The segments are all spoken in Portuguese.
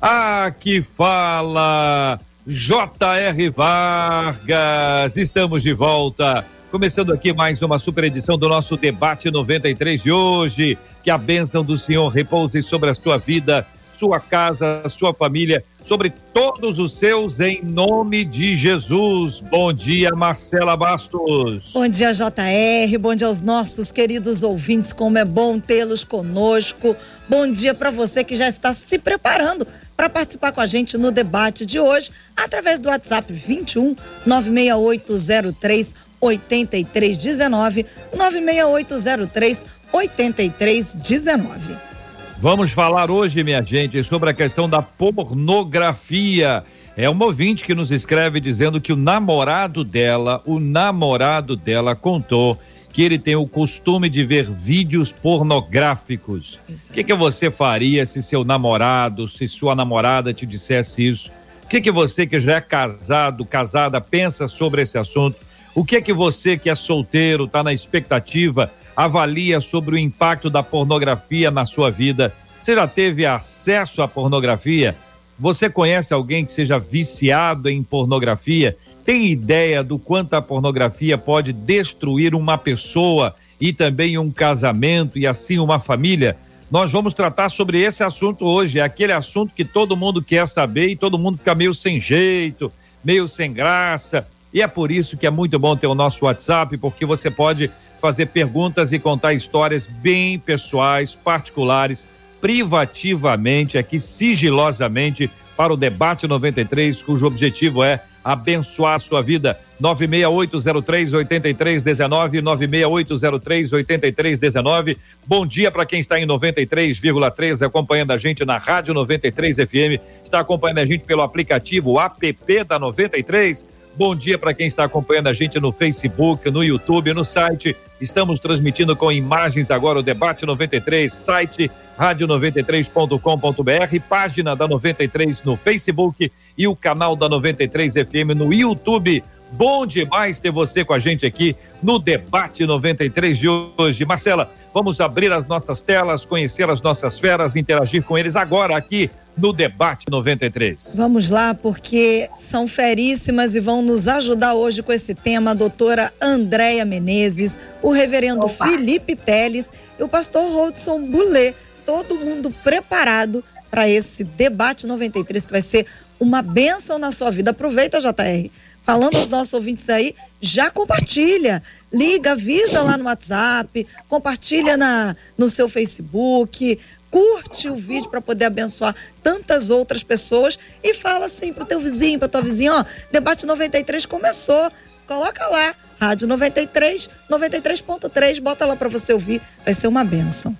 Aqui fala J.R. Vargas. Estamos de volta. Começando aqui mais uma super edição do nosso debate 93 de hoje. Que a bênção do Senhor repouse sobre a sua vida, sua casa, sua família, sobre todos os seus, em nome de Jesus. Bom dia, Marcela Bastos. Bom dia, JR. Bom dia aos nossos queridos ouvintes. Como é bom tê-los conosco. Bom dia para você que já está se preparando para participar com a gente no debate de hoje, através do WhatsApp 21 96803 8319 96803 8319. Vamos falar hoje, minha gente, sobre a questão da pornografia. É uma ouvinte que nos escreve dizendo que o namorado dela, o namorado dela contou que ele tem o costume de ver vídeos pornográficos. O que, que você faria se seu namorado, se sua namorada te dissesse isso? O que, que você que já é casado, casada, pensa sobre esse assunto? O que é que você que é solteiro, está na expectativa, avalia sobre o impacto da pornografia na sua vida? Você já teve acesso à pornografia? Você conhece alguém que seja viciado em pornografia? Tem ideia do quanto a pornografia pode destruir uma pessoa e também um casamento e assim uma família? Nós vamos tratar sobre esse assunto hoje. É aquele assunto que todo mundo quer saber e todo mundo fica meio sem jeito, meio sem graça. E é por isso que é muito bom ter o nosso WhatsApp, porque você pode fazer perguntas e contar histórias bem pessoais, particulares, privativamente, aqui sigilosamente, para o Debate 93, cujo objetivo é abençoar a sua vida. 96803 8319 96803 8319. Bom dia para quem está em 93,3 acompanhando a gente na Rádio 93 FM, está acompanhando a gente pelo aplicativo app da 93. Bom dia para quem está acompanhando a gente no Facebook, no YouTube, no site. Estamos transmitindo com imagens agora o debate 93, site rádio93.com.br, página da 93 no Facebook e o canal da 93 FM no YouTube. Bom demais ter você com a gente aqui no debate 93 de hoje. Marcela, vamos abrir as nossas telas, conhecer as nossas feras, interagir com eles agora aqui no debate 93. Vamos lá, porque são feríssimas e vão nos ajudar hoje com esse tema a doutora Andréia Menezes, o reverendo Opa. Felipe Teles e o pastor Rodson Boulet todo mundo preparado para esse debate 93 que vai ser uma benção na sua vida. Aproveita, JR. Falando aos nossos ouvintes aí, já compartilha. Liga, avisa lá no WhatsApp, compartilha na, no seu Facebook, curte o vídeo para poder abençoar tantas outras pessoas e fala assim pro teu vizinho, pra tua vizinha, ó, debate 93 começou. Coloca lá, Rádio 93, 93.3, bota lá para você ouvir, vai ser uma benção.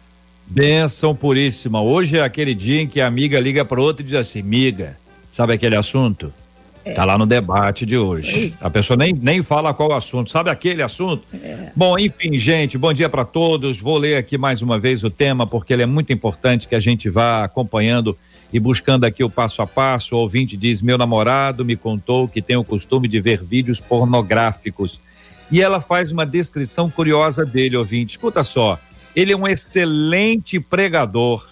Benção puríssima. Hoje é aquele dia em que a amiga liga para outra e diz assim: Miga, sabe aquele assunto? É. Tá lá no debate de hoje. A pessoa nem, nem fala qual assunto, sabe aquele assunto? É. Bom, enfim, gente, bom dia para todos. Vou ler aqui mais uma vez o tema, porque ele é muito importante que a gente vá acompanhando e buscando aqui o passo a passo. O ouvinte diz: Meu namorado me contou que tem o costume de ver vídeos pornográficos. E ela faz uma descrição curiosa dele, ouvinte. Escuta só. Ele é um excelente pregador,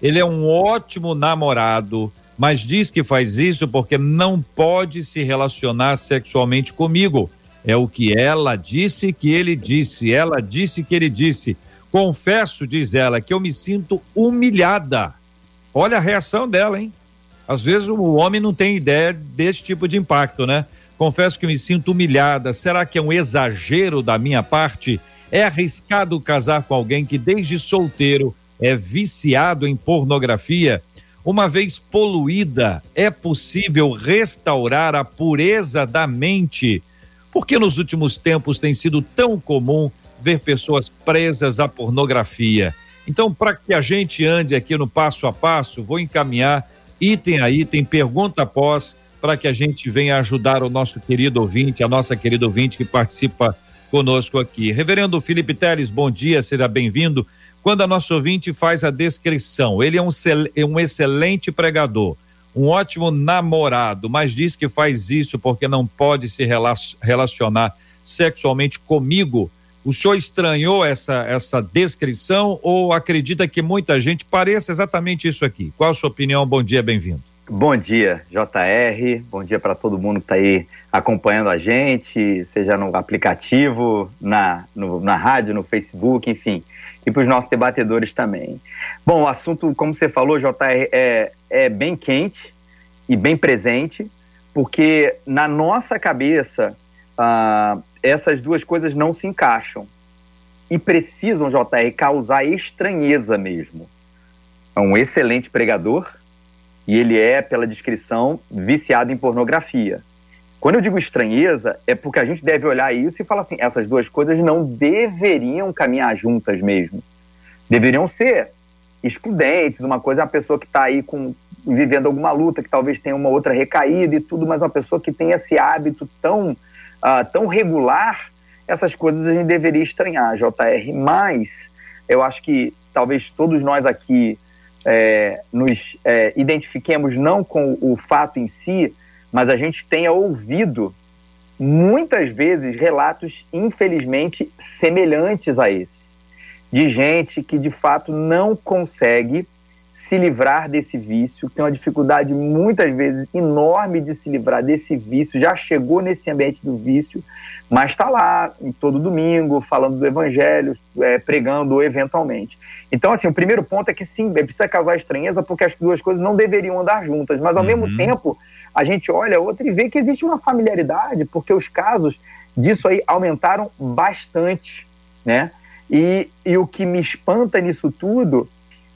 ele é um ótimo namorado, mas diz que faz isso porque não pode se relacionar sexualmente comigo. É o que ela disse que ele disse, ela disse que ele disse. Confesso, diz ela, que eu me sinto humilhada. Olha a reação dela, hein? Às vezes o homem não tem ideia desse tipo de impacto, né? Confesso que me sinto humilhada. Será que é um exagero da minha parte? É arriscado casar com alguém que desde solteiro é viciado em pornografia? Uma vez poluída, é possível restaurar a pureza da mente? Porque nos últimos tempos tem sido tão comum ver pessoas presas à pornografia. Então, para que a gente ande aqui no passo a passo, vou encaminhar item a item, pergunta após para que a gente venha ajudar o nosso querido ouvinte, a nossa querida ouvinte que participa conosco aqui. Reverendo Felipe Teles, bom dia, seja bem-vindo. Quando a nossa ouvinte faz a descrição, ele é um, é um excelente pregador, um ótimo namorado, mas diz que faz isso porque não pode se relacionar sexualmente comigo. O senhor estranhou essa, essa descrição ou acredita que muita gente pareça exatamente isso aqui? Qual a sua opinião? Bom dia, bem-vindo. Bom dia, JR. Bom dia para todo mundo que está aí acompanhando a gente, seja no aplicativo, na, no, na rádio, no Facebook, enfim, e para os nossos debatedores também. Bom, o assunto, como você falou, JR, é, é bem quente e bem presente, porque na nossa cabeça ah, essas duas coisas não se encaixam e precisam, JR, causar estranheza mesmo. É um excelente pregador e ele é, pela descrição, viciado em pornografia. Quando eu digo estranheza, é porque a gente deve olhar isso e falar assim: essas duas coisas não deveriam caminhar juntas mesmo. Deveriam ser excludentes. Uma coisa é uma pessoa que está aí com, vivendo alguma luta, que talvez tenha uma outra recaída e tudo, mas uma pessoa que tem esse hábito tão, uh, tão regular, essas coisas a gente deveria estranhar, JR. Mas eu acho que talvez todos nós aqui é, nos é, identifiquemos não com o fato em si, mas a gente tenha ouvido muitas vezes relatos, infelizmente, semelhantes a esse, de gente que de fato não consegue se livrar desse vício, tem uma dificuldade muitas vezes enorme de se livrar desse vício, já chegou nesse ambiente do vício, mas está lá todo domingo falando do evangelho, é, pregando eventualmente. Então, assim, o primeiro ponto é que sim, precisa causar estranheza porque as duas coisas não deveriam andar juntas, mas ao uhum. mesmo tempo a gente olha outra e vê que existe uma familiaridade, porque os casos disso aí aumentaram bastante, né? E, e o que me espanta nisso tudo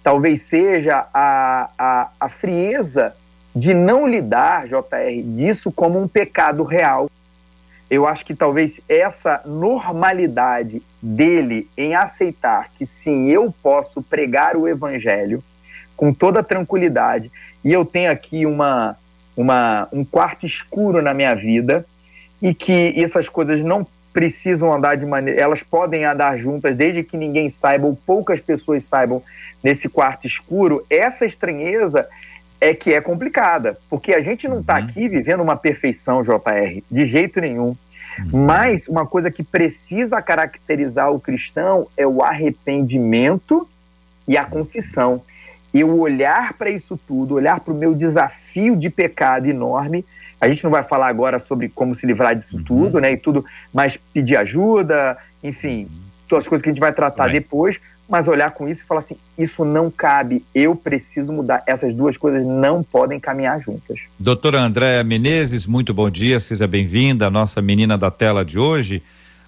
talvez seja a, a, a frieza de não lidar, JR, disso como um pecado real. Eu acho que talvez essa normalidade dele em aceitar que sim, eu posso pregar o evangelho com toda tranquilidade e eu tenho aqui uma, uma, um quarto escuro na minha vida e que essas coisas não precisam andar de maneira. Elas podem andar juntas desde que ninguém saiba ou poucas pessoas saibam nesse quarto escuro. Essa estranheza é que é complicada, porque a gente não está uhum. aqui vivendo uma perfeição, JR, de jeito nenhum. Uhum. Mas uma coisa que precisa caracterizar o cristão é o arrependimento e a confissão eu olhar para isso tudo, olhar para o meu desafio de pecado enorme. A gente não vai falar agora sobre como se livrar disso uhum. tudo, né? E tudo, mas pedir ajuda, enfim, todas as coisas que a gente vai tratar depois, mas olhar com isso e falar assim: isso não cabe, eu preciso mudar. Essas duas coisas não podem caminhar juntas. Doutora Andréa Menezes, muito bom dia, seja bem-vinda, a nossa menina da tela de hoje.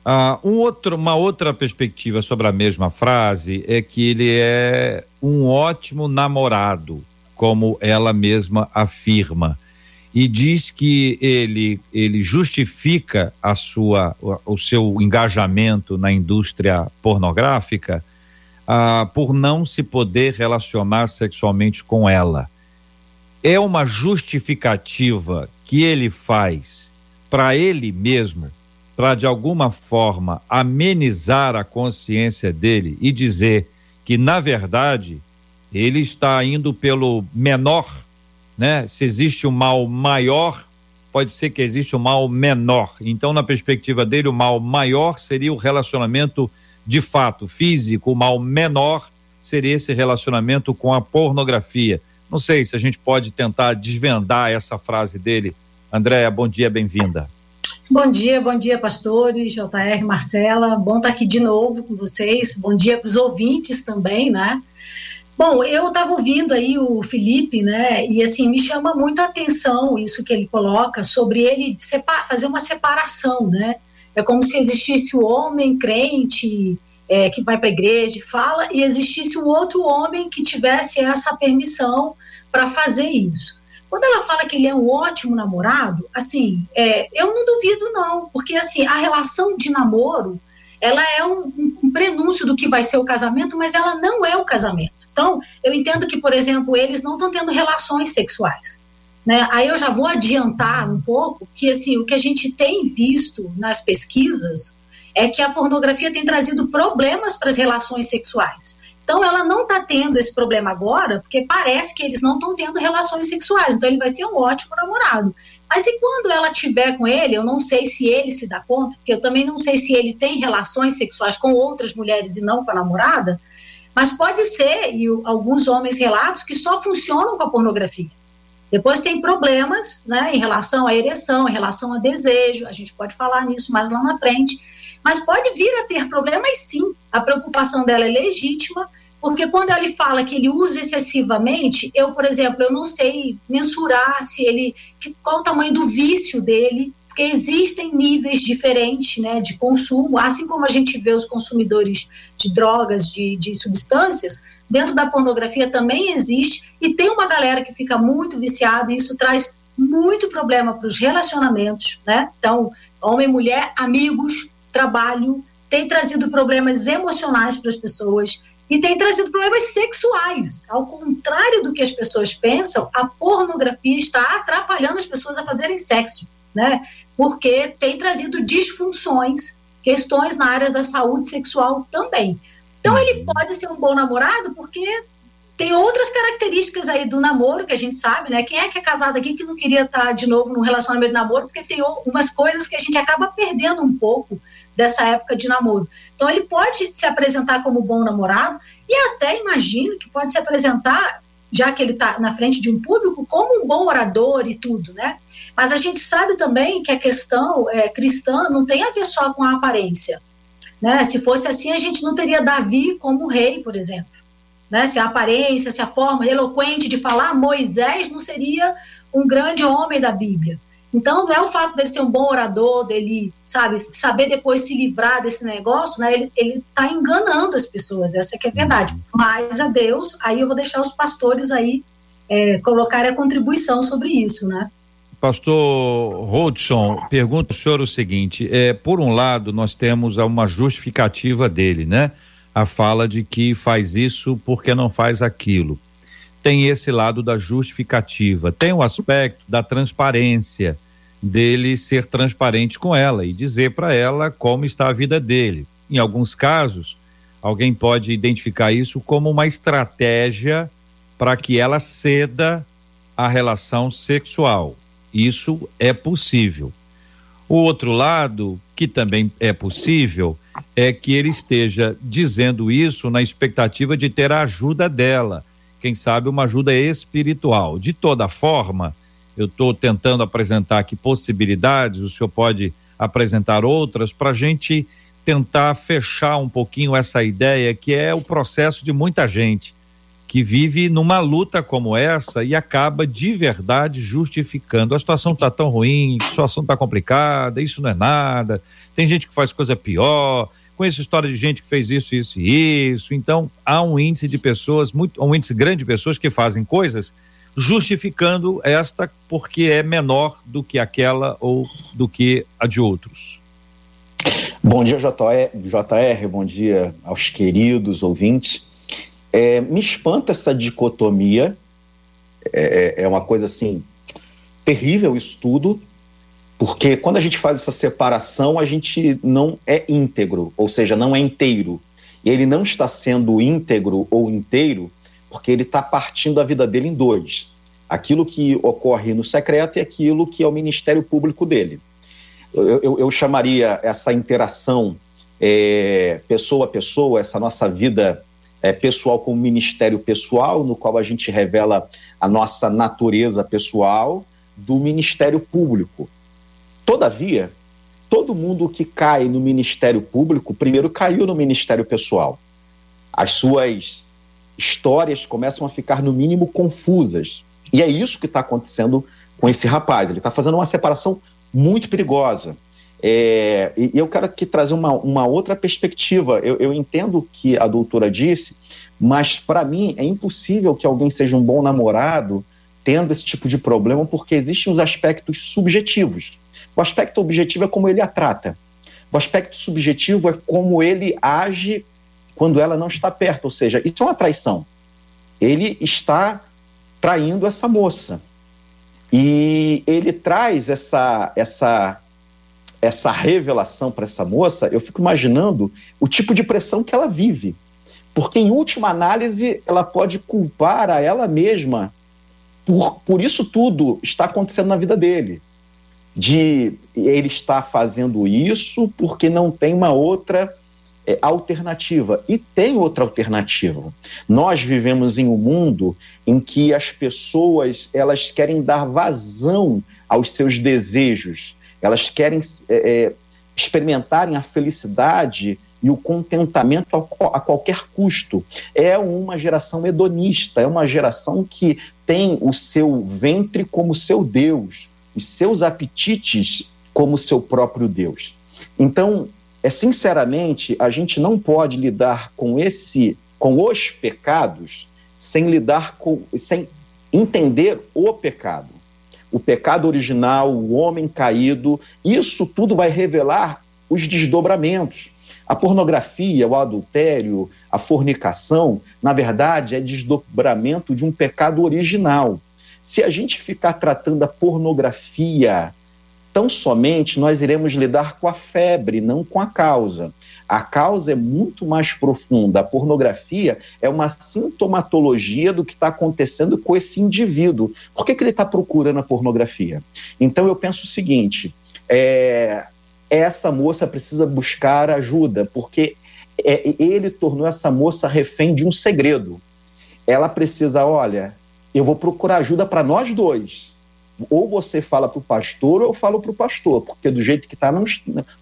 Uh, um outro, uma outra perspectiva sobre a mesma frase é que ele é um ótimo namorado, como ela mesma afirma, e diz que ele ele justifica a sua o, seu engajamento na indústria pornográfica uh, por não se poder relacionar sexualmente com ela. É uma justificativa que ele faz para ele mesmo para de alguma forma amenizar a consciência dele e dizer que na verdade ele está indo pelo menor, né? Se existe um mal maior, pode ser que exista um mal menor. Então, na perspectiva dele, o mal maior seria o relacionamento de fato físico, o mal menor seria esse relacionamento com a pornografia. Não sei se a gente pode tentar desvendar essa frase dele. Andréia, bom dia, bem-vinda. Bom dia, bom dia, pastores, JR, Marcela. Bom estar aqui de novo com vocês. Bom dia para os ouvintes também, né? Bom, eu estava ouvindo aí o Felipe, né? E assim, me chama muito a atenção isso que ele coloca sobre ele fazer uma separação, né? É como se existisse o homem crente é, que vai para a igreja e fala, e existisse o outro homem que tivesse essa permissão para fazer isso. Quando ela fala que ele é um ótimo namorado, assim, é, eu não duvido não, porque assim a relação de namoro ela é um, um, prenúncio do que vai ser o casamento, mas ela não é o casamento. Então, eu entendo que, por exemplo, eles não estão tendo relações sexuais, Né? Aí eu já vou adiantar um pouco que assim, o que a gente tem visto nas pesquisas é que a pornografia tem trazido problemas para as relações sexuais. Então ela não está tendo esse problema agora, porque parece que eles não estão tendo relações sexuais, então ele vai ser um ótimo namorado. Mas e quando ela tiver com ele, eu não sei se ele se dá conta, porque eu também não sei se ele tem relações sexuais com outras mulheres e não com a namorada, mas pode ser, e alguns homens relatos, que só funcionam com a pornografia. Depois tem problemas né, em relação à ereção, em relação a desejo, a gente pode falar nisso mais lá na frente, mas pode vir a ter problemas sim. A preocupação dela é legítima, porque quando ele fala que ele usa excessivamente, eu, por exemplo, eu não sei mensurar se ele qual o tamanho do vício dele, porque existem níveis diferentes né, de consumo, assim como a gente vê os consumidores de drogas, de, de substâncias, dentro da pornografia também existe, e tem uma galera que fica muito viciada, e isso traz muito problema para os relacionamentos, né? Então, homem, mulher, amigos, trabalho, tem trazido problemas emocionais para as pessoas e tem trazido problemas sexuais. Ao contrário do que as pessoas pensam, a pornografia está atrapalhando as pessoas a fazerem sexo, né? Porque tem trazido disfunções, questões na área da saúde sexual também. Então ele uhum. pode ser um bom namorado porque tem outras características aí do namoro que a gente sabe, né? Quem é que é casado aqui que não queria estar de novo num relacionamento de namoro? Porque tem umas coisas que a gente acaba perdendo um pouco dessa época de namoro. Então ele pode se apresentar como bom namorado e até imagino que pode se apresentar, já que ele está na frente de um público, como um bom orador e tudo, né? Mas a gente sabe também que a questão é, cristã não tem a ver só com a aparência. Né? Se fosse assim, a gente não teria Davi como rei, por exemplo. Né? Se a aparência, se a forma eloquente de falar, Moisés não seria um grande homem da Bíblia. Então, não é o fato dele ser um bom orador, dele, sabe, saber depois se livrar desse negócio, né? Ele, ele tá enganando as pessoas, essa que é a verdade. Mas a Deus, aí eu vou deixar os pastores aí é, colocarem a contribuição sobre isso, né? Pastor Rodson, pergunta ao senhor o seguinte: é, por um lado, nós temos uma justificativa dele, né? A fala de que faz isso porque não faz aquilo. Tem esse lado da justificativa, tem o aspecto da transparência, dele ser transparente com ela e dizer para ela como está a vida dele. Em alguns casos, alguém pode identificar isso como uma estratégia para que ela ceda a relação sexual isso é possível. O outro lado, que também é possível, é que ele esteja dizendo isso na expectativa de ter a ajuda dela. Quem sabe uma ajuda espiritual. De toda forma, eu estou tentando apresentar aqui possibilidades, o senhor pode apresentar outras, para a gente tentar fechar um pouquinho essa ideia que é o processo de muita gente que vive numa luta como essa e acaba de verdade justificando. A situação está tão ruim, a situação está complicada, isso não é nada. Tem gente que faz coisa pior. Conheço história de gente que fez isso, isso e isso. Então, há um índice de pessoas, muito, um índice grande de pessoas que fazem coisas justificando esta porque é menor do que aquela ou do que a de outros. Bom dia, JR, bom dia aos queridos ouvintes. É, me espanta essa dicotomia, é, é, é uma coisa assim terrível isso tudo, porque quando a gente faz essa separação, a gente não é íntegro, ou seja, não é inteiro. E ele não está sendo íntegro ou inteiro porque ele está partindo a vida dele em dois. Aquilo que ocorre no secreto e aquilo que é o ministério público dele. Eu, eu, eu chamaria essa interação é, pessoa a pessoa, essa nossa vida é, pessoal como ministério pessoal, no qual a gente revela a nossa natureza pessoal, do ministério público. Todavia, todo mundo que cai no ministério público, primeiro caiu no ministério pessoal. As suas histórias começam a ficar, no mínimo, confusas. E é isso que está acontecendo com esse rapaz. Ele está fazendo uma separação muito perigosa. É, e eu quero aqui trazer uma, uma outra perspectiva. Eu, eu entendo o que a doutora disse, mas para mim é impossível que alguém seja um bom namorado tendo esse tipo de problema, porque existem os aspectos subjetivos. O aspecto objetivo é como ele a trata. O aspecto subjetivo é como ele age quando ela não está perto, ou seja, isso é uma traição. Ele está traindo essa moça. E ele traz essa, essa, essa revelação para essa moça. Eu fico imaginando o tipo de pressão que ela vive. Porque, em última análise, ela pode culpar a ela mesma por, por isso tudo está acontecendo na vida dele. De ele estar fazendo isso porque não tem uma outra é, alternativa. E tem outra alternativa. Nós vivemos em um mundo em que as pessoas elas querem dar vazão aos seus desejos, elas querem é, é, experimentarem a felicidade e o contentamento a qualquer custo. É uma geração hedonista, é uma geração que tem o seu ventre como seu Deus, os seus apetites como seu próprio Deus. Então, é sinceramente, a gente não pode lidar com esse, com os pecados, sem lidar com, sem entender o pecado. O pecado original, o homem caído, isso tudo vai revelar os desdobramentos. A pornografia, o adultério, a fornicação, na verdade, é desdobramento de um pecado original. Se a gente ficar tratando a pornografia tão somente, nós iremos lidar com a febre, não com a causa. A causa é muito mais profunda. A pornografia é uma sintomatologia do que está acontecendo com esse indivíduo. Por que, que ele está procurando a pornografia? Então eu penso o seguinte: é, essa moça precisa buscar ajuda, porque é, ele tornou essa moça refém de um segredo. Ela precisa, olha, eu vou procurar ajuda para nós dois. Ou você fala para o pastor, ou eu falo para o pastor, porque do jeito que está, não,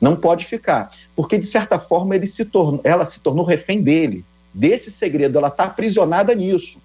não pode ficar. Porque, de certa forma, ele se tornou, ela se tornou refém dele, desse segredo, ela está aprisionada nisso.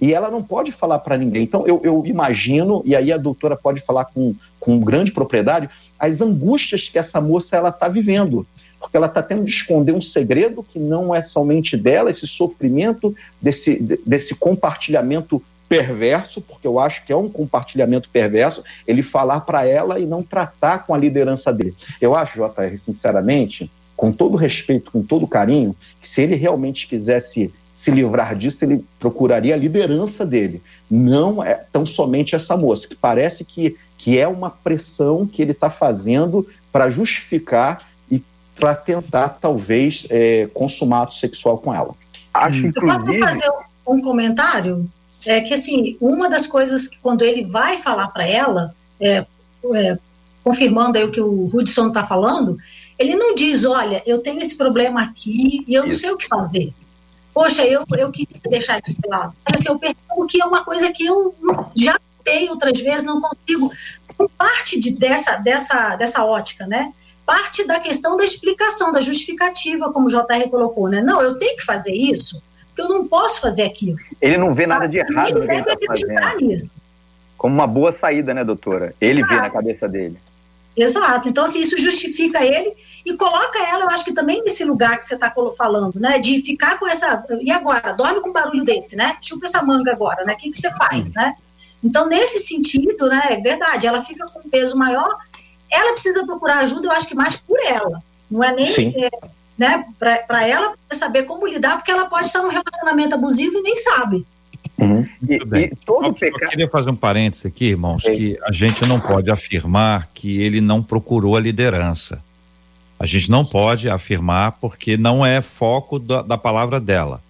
E ela não pode falar para ninguém. Então, eu, eu, imagino, e aí a doutora pode falar com, com grande propriedade, as angústias que essa moça ela está vivendo. Porque ela está tendo de esconder um segredo que não é somente dela, esse sofrimento, desse, desse compartilhamento perverso, porque eu acho que é um compartilhamento perverso, ele falar para ela e não tratar com a liderança dele. Eu acho, JR, sinceramente, com todo respeito, com todo carinho, que se ele realmente quisesse se livrar disso, ele procuraria a liderança dele, não é tão somente essa moça, que parece que, que é uma pressão que ele está fazendo para justificar e para tentar, talvez, é, consumar ato sexual com ela. Acho, inclusive... Eu posso fazer um comentário? É que, assim, uma das coisas que quando ele vai falar para ela, é, é, confirmando aí o que o Hudson está falando, ele não diz, olha, eu tenho esse problema aqui e eu não sei o que fazer poxa, eu, eu queria deixar isso de lado. Mas, assim, eu percebo que é uma coisa que eu já tentei outras vezes, não consigo. Parte de, dessa, dessa, dessa ótica, né? Parte da questão da explicação, da justificativa, como o JR colocou, né? Não, eu tenho que fazer isso, porque eu não posso fazer aquilo. Ele não vê Sabe? nada de errado no que ele está fazendo. Nisso. Como uma boa saída, né, doutora? Ele Exato. vê na cabeça dele. Exato. Então, assim, isso justifica ele e coloca ela, eu acho que também nesse lugar que você está falando, né? De ficar com essa. E agora? Dorme com um barulho desse, né? Chupa essa manga agora, né? O que, que você faz, né? Então, nesse sentido, né? É verdade, ela fica com um peso maior. Ela precisa procurar ajuda, eu acho que mais por ela. Não é nem. É, né, para ela saber como lidar, porque ela pode estar num relacionamento abusivo e nem sabe. Uhum. E. E todo pecado... Eu queria fazer um parênteses aqui, irmãos, é. que a gente não pode afirmar que ele não procurou a liderança. A gente não pode afirmar porque não é foco da, da palavra dela.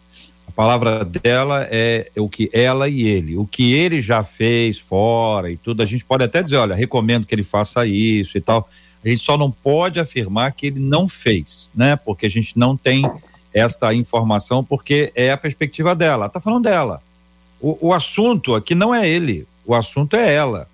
A palavra dela é o que ela e ele, o que ele já fez fora e tudo. A gente pode até dizer, olha, recomendo que ele faça isso e tal. A gente só não pode afirmar que ele não fez, né? Porque a gente não tem esta informação porque é a perspectiva dela. Está falando dela. O, o assunto aqui não é ele, o assunto é ela.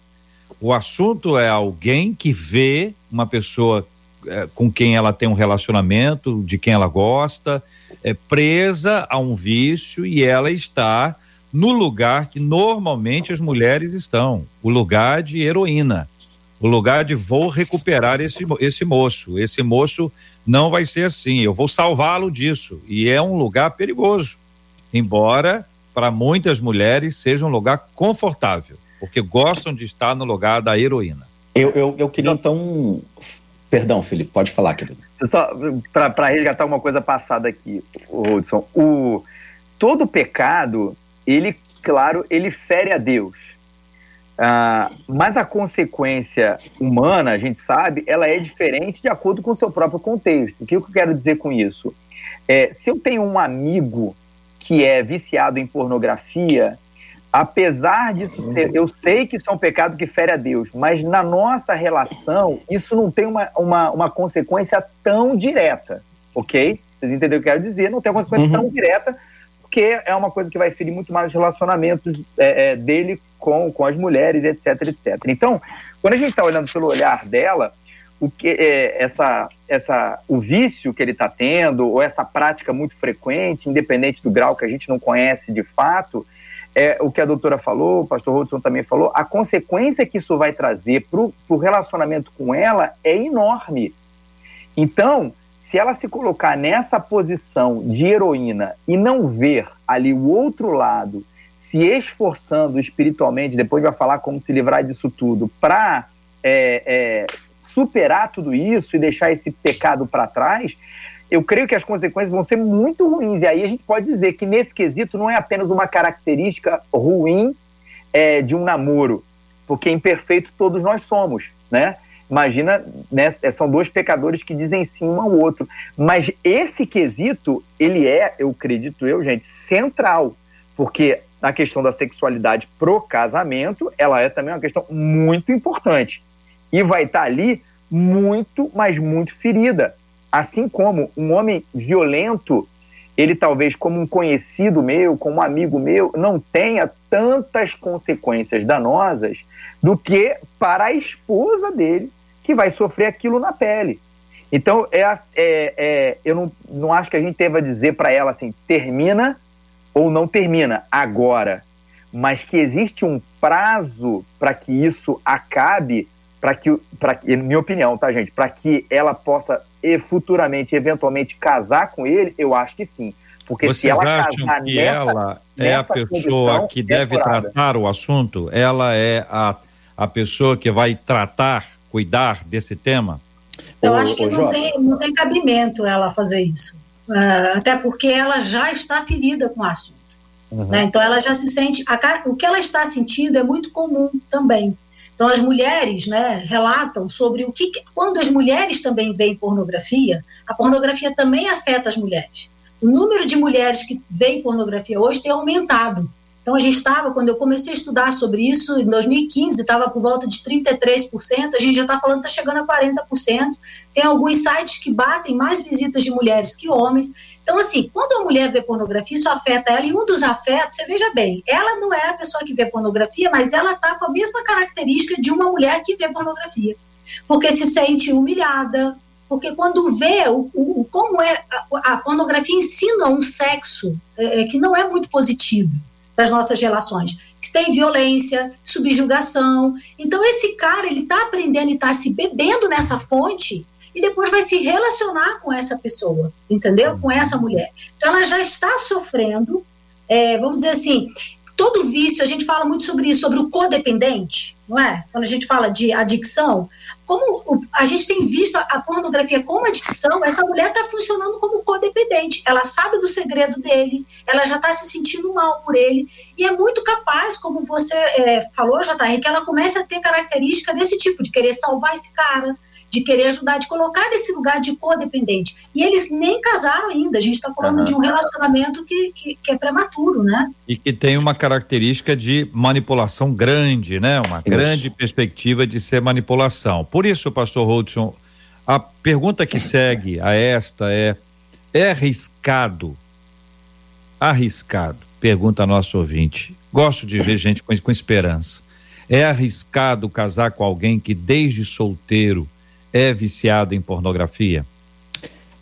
O assunto é alguém que vê uma pessoa é, com quem ela tem um relacionamento, de quem ela gosta, é presa a um vício e ela está no lugar que normalmente as mulheres estão, o lugar de heroína, o lugar de vou recuperar esse, esse moço. Esse moço não vai ser assim, eu vou salvá-lo disso. E é um lugar perigoso, embora para muitas mulheres seja um lugar confortável, porque gostam de estar no lugar da heroína. Eu, eu, eu queria então. Perdão, Felipe, pode falar, querido. Só para resgatar uma coisa passada aqui, Hudson. O, todo pecado, ele, claro, ele fere a Deus. Ah, mas a consequência humana, a gente sabe, ela é diferente de acordo com o seu próprio contexto. O que eu quero dizer com isso? É, se eu tenho um amigo que é viciado em pornografia, apesar disso ser, eu sei que isso é um pecado que fere a Deus, mas na nossa relação, isso não tem uma, uma, uma consequência tão direta, ok? Vocês entenderam o que eu quero dizer? Não tem uma consequência uhum. tão direta, porque é uma coisa que vai ferir muito mais os relacionamentos é, é, dele com, com as mulheres, etc, etc. Então, quando a gente está olhando pelo olhar dela, o que é, essa, essa, o vício que ele está tendo, ou essa prática muito frequente, independente do grau que a gente não conhece de fato, é o que a doutora falou, o pastor Rodson também falou, a consequência que isso vai trazer para o relacionamento com ela é enorme. Então, se ela se colocar nessa posição de heroína e não ver ali o outro lado se esforçando espiritualmente, depois vai falar como se livrar disso tudo, para é, é, superar tudo isso e deixar esse pecado para trás, eu creio que as consequências vão ser muito ruins. E aí a gente pode dizer que nesse quesito não é apenas uma característica ruim é, de um namoro, porque imperfeito todos nós somos, né? Imagina, né, são dois pecadores que dizem sim um ao outro. Mas esse quesito, ele é, eu acredito eu, gente, central. Porque na questão da sexualidade pro casamento, ela é também uma questão muito importante. E vai estar tá ali muito, mas muito ferida. Assim como um homem violento, ele talvez como um conhecido meu, como um amigo meu, não tenha tantas consequências danosas do que para a esposa dele, que vai sofrer aquilo na pele. Então, é, é, é eu não, não acho que a gente deva dizer para ela assim, termina ou não termina agora, mas que existe um prazo para que isso acabe, para que, para minha opinião, tá, gente, para que ela possa e futuramente, eventualmente, casar com ele, eu acho que sim. Porque Vocês se ela acham casar que nessa, ela é a pessoa que deve tratar o assunto? Ela é a, a pessoa que vai tratar, cuidar desse tema? Eu ô, acho que não, tem, não tem cabimento ela fazer isso. Uh, até porque ela já está ferida com o assunto. Uhum. Né? Então ela já se sente. A, o que ela está sentindo é muito comum também. Então as mulheres né, relatam sobre o que. Quando as mulheres também veem pornografia, a pornografia também afeta as mulheres. O número de mulheres que veem pornografia hoje tem aumentado. Então, a gente estava, quando eu comecei a estudar sobre isso, em 2015, estava por volta de 33%, a gente já está falando que está chegando a 40%. Tem alguns sites que batem mais visitas de mulheres que homens. Então, assim, quando a mulher vê pornografia, isso afeta ela, e um dos afetos, você veja bem, ela não é a pessoa que vê pornografia, mas ela está com a mesma característica de uma mulher que vê pornografia. Porque se sente humilhada, porque quando vê o, o como é a, a, pornografia ensina um sexo é, é que não é muito positivo das nossas relações. Tem violência, subjugação. Então, esse cara, ele está aprendendo e está se bebendo nessa fonte e depois vai se relacionar com essa pessoa, entendeu? Com essa mulher. Então, ela já está sofrendo, é, vamos dizer assim, todo vício, a gente fala muito sobre isso, sobre o codependente, não é? Quando a gente fala de adicção, como a gente tem visto a, pornografia como adicção, essa mulher está funcionando como codependente. Ela sabe do segredo dele, ela já está se sentindo mal por ele, e é muito capaz, como você é, falou, JR, que ela comece a ter característica desse tipo, de querer salvar esse cara, de querer ajudar, de colocar nesse lugar de codependente. E eles nem casaram ainda, a gente está falando uhum. de um relacionamento que, que, que, é prematuro, né? E que tem uma característica de manipulação grande, né? Uma isso. grande perspectiva de ser manipulação. Por isso, pastor Hudson, a pergunta que segue a esta é: é arriscado? Arriscado, pergunta nosso ouvinte. Gosto de ver gente com, com esperança. É arriscado casar com alguém que desde solteiro é viciado em pornografia?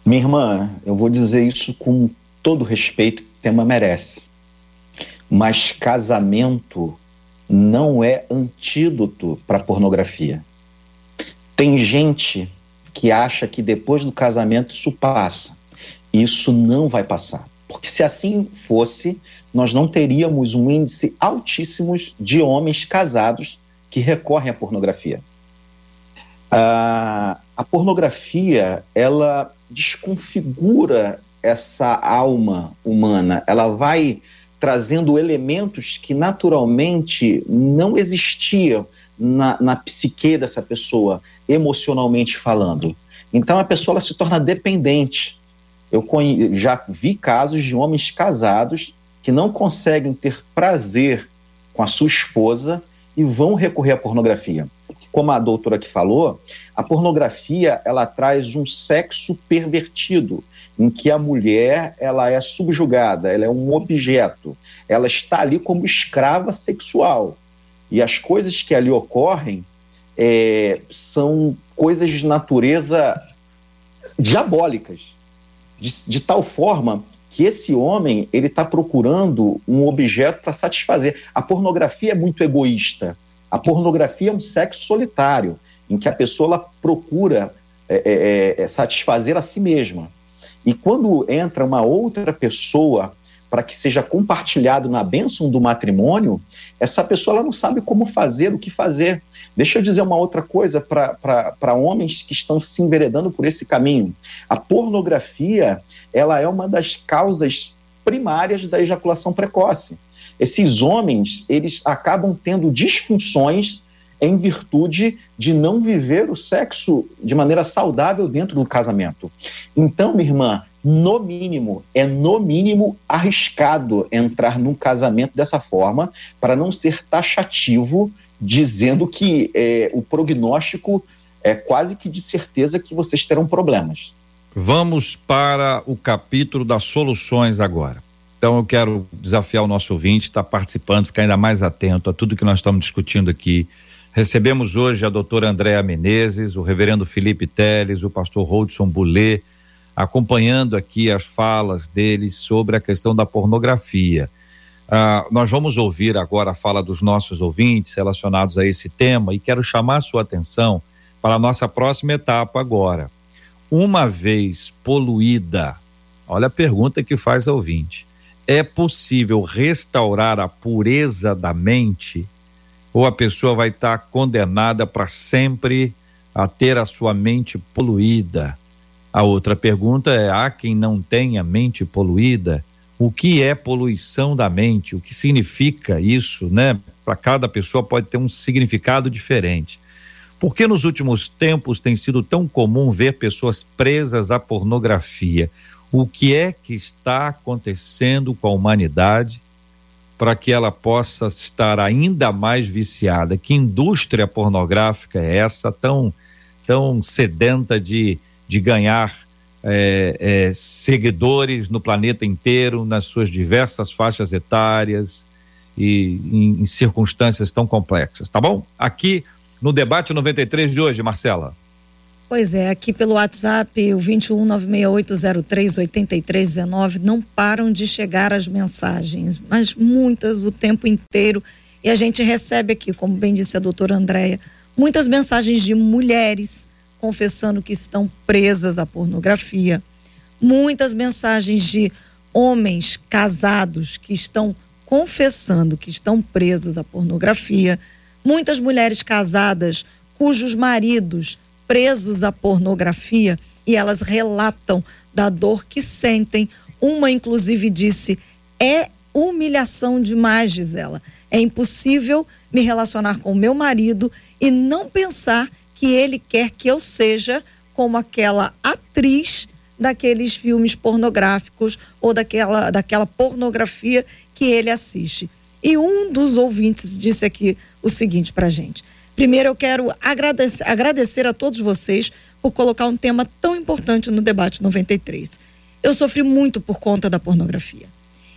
Minha irmã, eu vou dizer isso com todo respeito que o tema merece. Mas casamento não é antídoto para pornografia. Tem gente que acha que depois do casamento isso passa. Isso não vai passar. Porque se assim fosse, nós não teríamos um índice altíssimo de homens casados que recorrem à pornografia. A, a pornografia, ela desconfigura essa alma humana, ela vai trazendo elementos que naturalmente não existiam na, na psique dessa pessoa, emocionalmente falando. Então a pessoa se torna dependente. Eu já vi casos de homens casados que não conseguem ter prazer com a sua esposa e vão recorrer à pornografia. Como a doutora que falou, a pornografia ela traz um sexo pervertido, em que a mulher ela é subjugada, ela é um objeto, ela está ali como escrava sexual. E as coisas que ali ocorrem é, são coisas de natureza diabólicas, de, de tal forma que esse homem ele está procurando um objeto para satisfazer. A pornografia é muito egoísta. A pornografia é um sexo solitário, em que a pessoa procura é, é, é, é satisfazer a si mesma. E quando entra uma outra pessoa para que seja compartilhado na bênção do matrimônio, essa pessoa ela não sabe como fazer, o que fazer. Deixa eu dizer uma outra coisa para homens que estão se enveredando por esse caminho. A pornografia ela é uma das causas primárias da ejaculação precoce. Esses homens eles acabam tendo disfunções em virtude de não viver o sexo de maneira saudável dentro do casamento. Então, minha irmã, no mínimo, é no mínimo arriscado entrar num casamento dessa forma para não ser taxativo, dizendo que é, o prognóstico é quase que de certeza que vocês terão problemas. Vamos para o capítulo das soluções agora. Então eu quero desafiar o nosso ouvinte, estar tá participando, ficar ainda mais atento a tudo que nós estamos discutindo aqui Recebemos hoje a doutora Andréa Menezes, o reverendo Felipe Teles, o pastor Rodson Boulet, acompanhando aqui as falas deles sobre a questão da pornografia. Ah, nós vamos ouvir agora a fala dos nossos ouvintes relacionados a esse tema e quero chamar sua atenção para a nossa próxima etapa agora. Uma vez poluída, olha a pergunta que faz a ouvinte: é possível restaurar a pureza da mente? ou a pessoa vai estar tá condenada para sempre a ter a sua mente poluída. A outra pergunta é: há quem não tenha mente poluída? O que é poluição da mente? O que significa isso, né? Para cada pessoa pode ter um significado diferente. Por que nos últimos tempos tem sido tão comum ver pessoas presas à pornografia? O que é que está acontecendo com a humanidade para que ela possa estar ainda mais viciada. Que indústria pornográfica é essa tão, tão sedenta de, de ganhar é, é, seguidores no planeta inteiro, nas suas diversas faixas etárias e em, em circunstâncias tão complexas, tá bom? Aqui no debate 93 de hoje, Marcela. Pois é, aqui pelo WhatsApp, o 21968038319, não param de chegar as mensagens, mas muitas o tempo inteiro. E a gente recebe aqui, como bem disse a doutora Andréia, muitas mensagens de mulheres confessando que estão presas à pornografia, muitas mensagens de homens casados que estão confessando que estão presos à pornografia, muitas mulheres casadas cujos maridos presos à pornografia e elas relatam da dor que sentem. Uma, inclusive, disse: é humilhação demais, Gisela. É impossível me relacionar com meu marido e não pensar que ele quer que eu seja como aquela atriz daqueles filmes pornográficos ou daquela, daquela pornografia que ele assiste. E um dos ouvintes disse aqui o seguinte para gente: Primeiro, eu quero agradecer, agradecer a todos vocês por colocar um tema tão importante no debate 93. Eu sofri muito por conta da pornografia.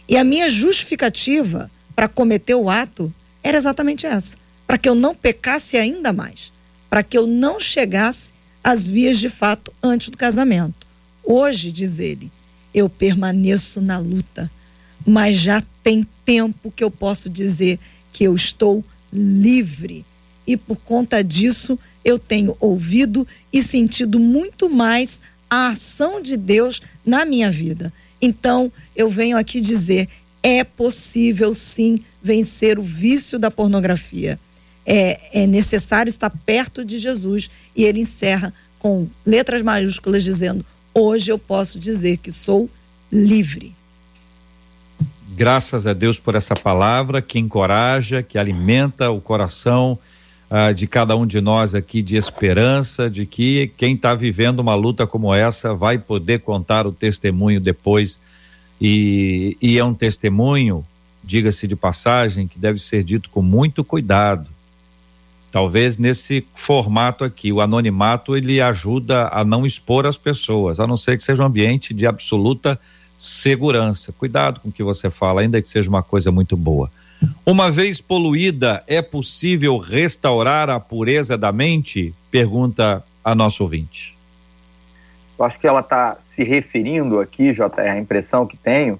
E a minha justificativa para cometer o ato era exatamente essa: para que eu não pecasse ainda mais, para que eu não chegasse às vias de fato antes do casamento. Hoje, diz ele, eu permaneço na luta, mas já tem tempo que eu posso dizer que eu estou livre e por conta disso eu tenho ouvido e sentido muito mais a ação de Deus na minha vida. Então, eu venho aqui dizer: é possível sim vencer o vício da pornografia. É, é necessário estar perto de Jesus. E ele encerra com letras maiúsculas dizendo: hoje eu posso dizer que sou livre. Graças a Deus por essa palavra que encoraja, que alimenta o coração ah, de cada um de nós aqui de esperança, de que quem está vivendo uma luta como essa vai poder contar o testemunho depois. E, e é um testemunho, diga-se de passagem, que deve ser dito com muito cuidado. Talvez nesse formato aqui, o anonimato ele ajuda a não expor as pessoas, a não ser que seja um ambiente de absoluta segurança. Cuidado com o que você fala, ainda que seja uma coisa muito boa. Uma vez poluída, é possível restaurar a pureza da mente? Pergunta a nosso ouvinte. Eu acho que ela está se referindo aqui, JR, a impressão que tenho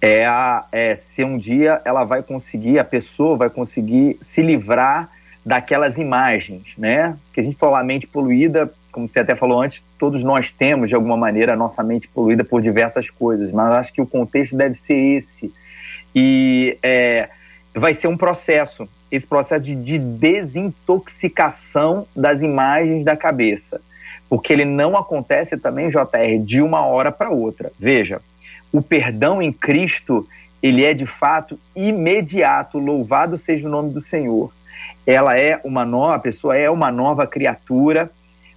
é, a, é se um dia ela vai conseguir, a pessoa vai conseguir se livrar daquelas imagens, né? Que a gente fala a mente poluída, como você até falou antes, todos nós temos de alguma maneira a nossa mente poluída por diversas coisas, mas acho que o contexto deve ser esse. E é, vai ser um processo, esse processo de, de desintoxicação das imagens da cabeça. Porque ele não acontece também, JR, de uma hora para outra. Veja, o perdão em Cristo, ele é de fato imediato. Louvado seja o nome do Senhor. Ela é uma nova, pessoa é uma nova criatura.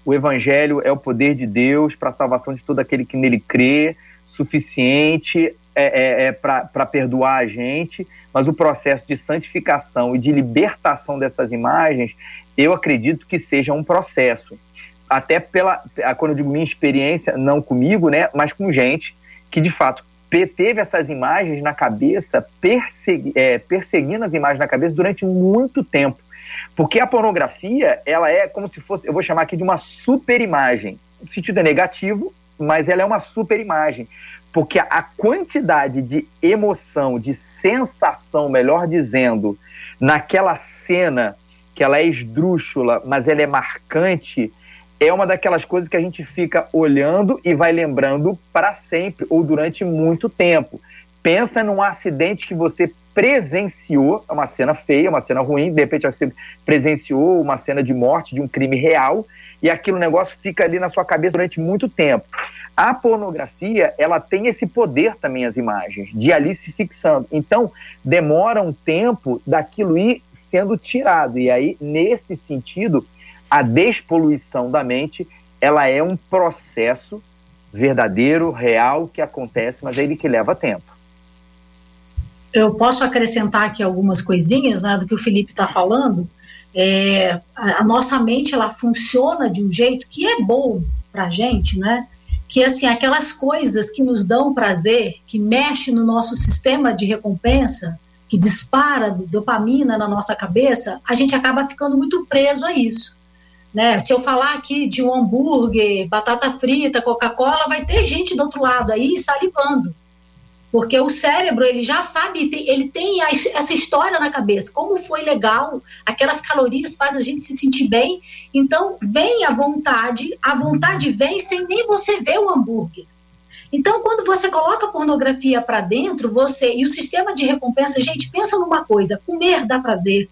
O evangelho é o poder de Deus para a salvação de todo aquele que nele crê, suficiente é, é, é para perdoar a gente mas o processo de santificação e de libertação dessas imagens, eu acredito que seja um processo. Até pela, quando eu digo minha experiência, não comigo, né, mas com gente que de fato teve essas imagens na cabeça, persegui, é, perseguindo as imagens na cabeça durante muito tempo. Porque a pornografia, ela é como se fosse, eu vou chamar aqui de uma superimagem. O sentido é negativo, mas ela é uma superimagem. Porque a quantidade de emoção, de sensação, melhor dizendo, naquela cena que ela é esdrúxula, mas ela é marcante, é uma daquelas coisas que a gente fica olhando e vai lembrando para sempre ou durante muito tempo. Pensa num acidente que você presenciou, é uma cena feia, uma cena ruim, de repente você presenciou uma cena de morte, de um crime real, e aquele negócio fica ali na sua cabeça durante muito tempo. A pornografia, ela tem esse poder também, as imagens, de ali se fixando. Então, demora um tempo daquilo ir sendo tirado. E aí, nesse sentido, a despoluição da mente, ela é um processo verdadeiro, real, que acontece, mas é ele que leva tempo. Eu posso acrescentar aqui algumas coisinhas né, do que o Felipe está falando. É, a, a, nossa mente ela funciona de um jeito que é bom para gente, né? que assim aquelas coisas que nos dão prazer, que mexe no nosso sistema de recompensa, que dispara dopamina na nossa cabeça, a gente acaba ficando muito preso a isso. Né? Se eu falar aqui de um hambúrguer, batata frita, Coca-Cola, vai ter gente do outro lado aí salivando porque o cérebro ele já sabe, ele tem essa história na cabeça, como foi legal, aquelas calorias fazem a gente se sentir bem, então vem a vontade, a vontade vem sem nem você ver o hambúrguer. Então, quando você coloca pornografia para dentro, você e o sistema de recompensa, gente, pensa numa coisa: comer dá prazer,